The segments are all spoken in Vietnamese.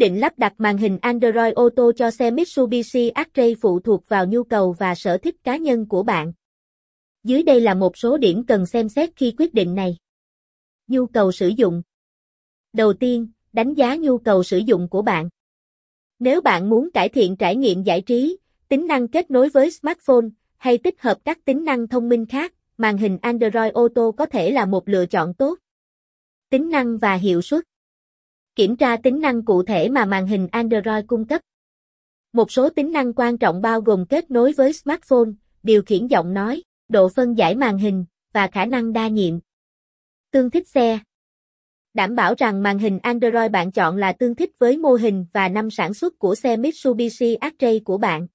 định lắp đặt màn hình Android Auto cho xe Mitsubishi X-Ray phụ thuộc vào nhu cầu và sở thích cá nhân của bạn. Dưới đây là một số điểm cần xem xét khi quyết định này. Nhu cầu sử dụng Đầu tiên, đánh giá nhu cầu sử dụng của bạn. Nếu bạn muốn cải thiện trải nghiệm giải trí, tính năng kết nối với smartphone, hay tích hợp các tính năng thông minh khác, màn hình Android Auto có thể là một lựa chọn tốt. Tính năng và hiệu suất Kiểm tra tính năng cụ thể mà màn hình Android cung cấp. Một số tính năng quan trọng bao gồm kết nối với smartphone, điều khiển giọng nói, độ phân giải màn hình, và khả năng đa nhiệm. Tương thích xe Đảm bảo rằng màn hình Android bạn chọn là tương thích với mô hình và năm sản xuất của xe Mitsubishi X-Ray của bạn.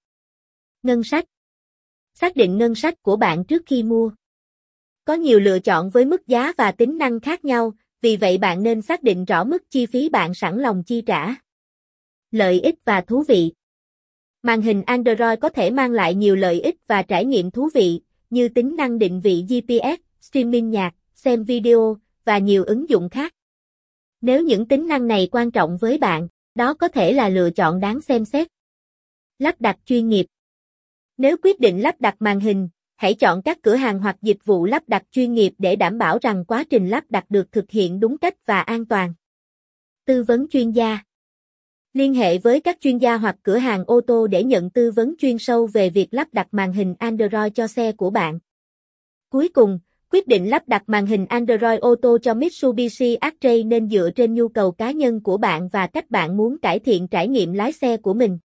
Ngân sách Xác định ngân sách của bạn trước khi mua. Có nhiều lựa chọn với mức giá và tính năng khác nhau, vì vậy bạn nên xác định rõ mức chi phí bạn sẵn lòng chi trả. Lợi ích và thú vị Màn hình Android có thể mang lại nhiều lợi ích và trải nghiệm thú vị, như tính năng định vị GPS, streaming nhạc, xem video, và nhiều ứng dụng khác. Nếu những tính năng này quan trọng với bạn, đó có thể là lựa chọn đáng xem xét. Lắp đặt chuyên nghiệp Nếu quyết định lắp đặt màn hình, hãy chọn các cửa hàng hoặc dịch vụ lắp đặt chuyên nghiệp để đảm bảo rằng quá trình lắp đặt được thực hiện đúng cách và an toàn. Tư vấn chuyên gia Liên hệ với các chuyên gia hoặc cửa hàng ô tô để nhận tư vấn chuyên sâu về việc lắp đặt màn hình Android cho xe của bạn. Cuối cùng, quyết định lắp đặt màn hình Android ô tô cho Mitsubishi X-Ray nên dựa trên nhu cầu cá nhân của bạn và cách bạn muốn cải thiện trải nghiệm lái xe của mình.